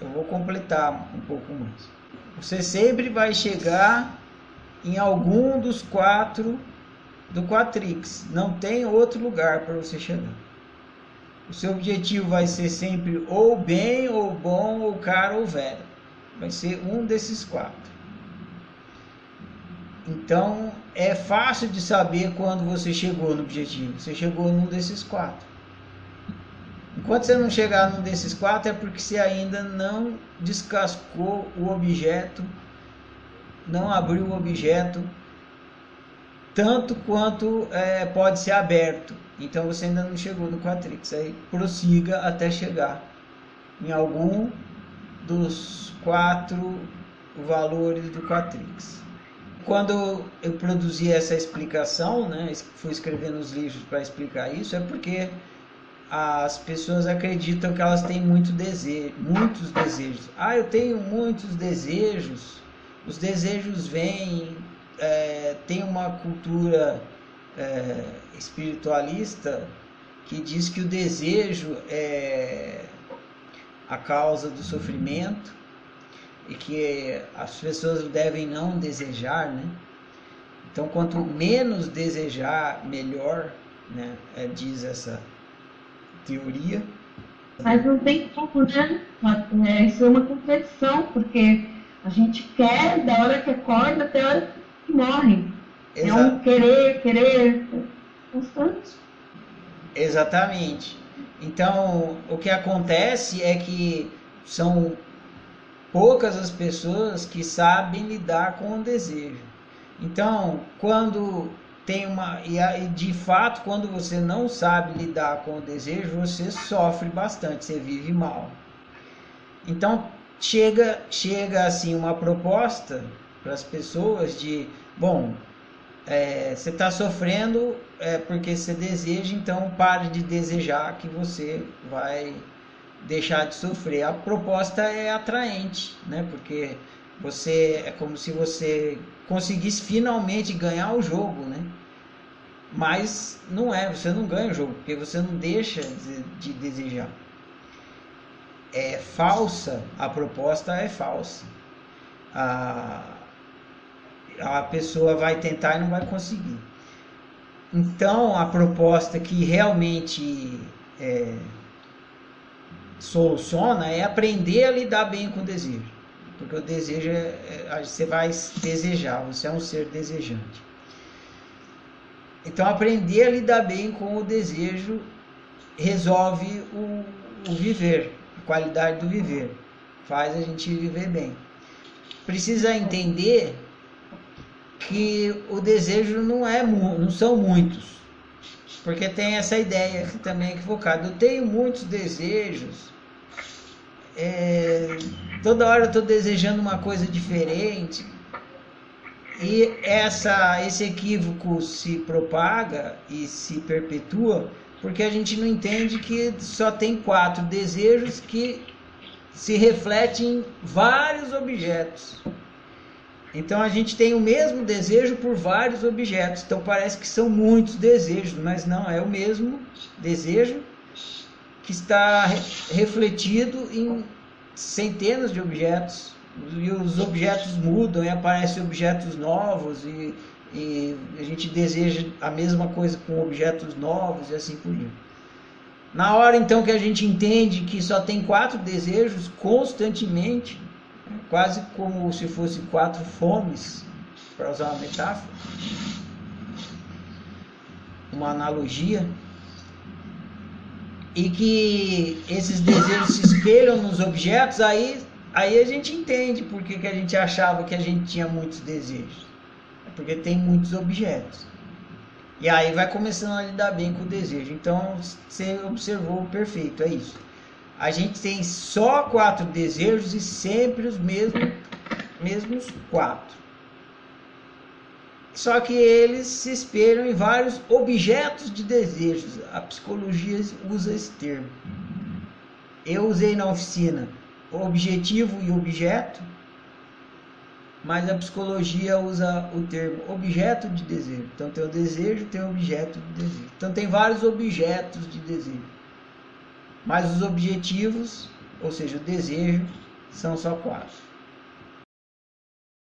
eu vou completar um pouco mais. Você sempre vai chegar em algum dos quatro do Quatrix. Não tem outro lugar para você chegar. O seu objetivo vai ser sempre ou bem, ou bom, ou caro, ou velho. Vai ser um desses quatro. Então é fácil de saber quando você chegou no objetivo. Você chegou num desses quatro. Enquanto você não chegar num desses quatro, é porque você ainda não descascou o objeto, não abriu o objeto tanto quanto é, pode ser aberto. Então você ainda não chegou no Quatrix. Aí prossiga até chegar em algum dos quatro valores do Quatrix. Quando eu produzi essa explicação, né, fui escrevendo os livros para explicar isso, é porque as pessoas acreditam que elas têm muito desejo, muitos desejos. Ah, eu tenho muitos desejos. Os desejos vêm, é, tem uma cultura é, espiritualista que diz que o desejo é a causa do sofrimento e que as pessoas devem não desejar, né? Então, quanto menos desejar, melhor, né? É, diz essa teoria. Mas não tem como, né? É, isso é uma contradição, porque a gente quer da hora que acorda até a hora que morre. Exato. É um querer, querer constante. Exatamente. Então, o que acontece é que são poucas as pessoas que sabem lidar com o desejo. Então, quando tem uma e de fato, quando você não sabe lidar com o desejo, você sofre bastante, você vive mal. Então, chega chega assim uma proposta para as pessoas de, bom, é, você está sofrendo é porque você deseja, então pare de desejar que você vai deixar de sofrer. A proposta é atraente, né? Porque você é como se você conseguisse finalmente ganhar o jogo, né? Mas não é, você não ganha o jogo, porque você não deixa de, de desejar. É falsa, a proposta é falsa. A, a pessoa vai tentar e não vai conseguir. Então, a proposta que realmente é, soluciona é aprender a lidar bem com o desejo. Porque o desejo é, é, você vai desejar, você é um ser desejante. Então aprender a lidar bem com o desejo resolve o, o viver, a qualidade do viver. Faz a gente viver bem. Precisa entender que o desejo não é não são muitos porque tem essa ideia que também é equivocada. Eu tenho muitos desejos, é, toda hora eu estou desejando uma coisa diferente, e essa, esse equívoco se propaga e se perpetua porque a gente não entende que só tem quatro desejos que se refletem em vários objetos. Então a gente tem o mesmo desejo por vários objetos. Então parece que são muitos desejos, mas não, é o mesmo desejo que está refletido em centenas de objetos. E os objetos mudam e aparecem objetos novos e, e a gente deseja a mesma coisa com objetos novos e assim por diante. Na hora então que a gente entende que só tem quatro desejos constantemente, quase como se fosse quatro fomes, para usar uma metáfora, uma analogia, e que esses desejos se espelham nos objetos, aí, aí a gente entende por que, que a gente achava que a gente tinha muitos desejos. É porque tem muitos objetos. E aí vai começando a lidar bem com o desejo. Então você observou perfeito, é isso a gente tem só quatro desejos e sempre os mesmos, mesmos quatro. Só que eles se espelham em vários objetos de desejos. A psicologia usa esse termo. Eu usei na oficina objetivo e objeto, mas a psicologia usa o termo objeto de desejo. Então tem o desejo, tem o objeto de desejo. Então tem vários objetos de desejo. Mas os objetivos, ou seja, o desejo, São só quatro.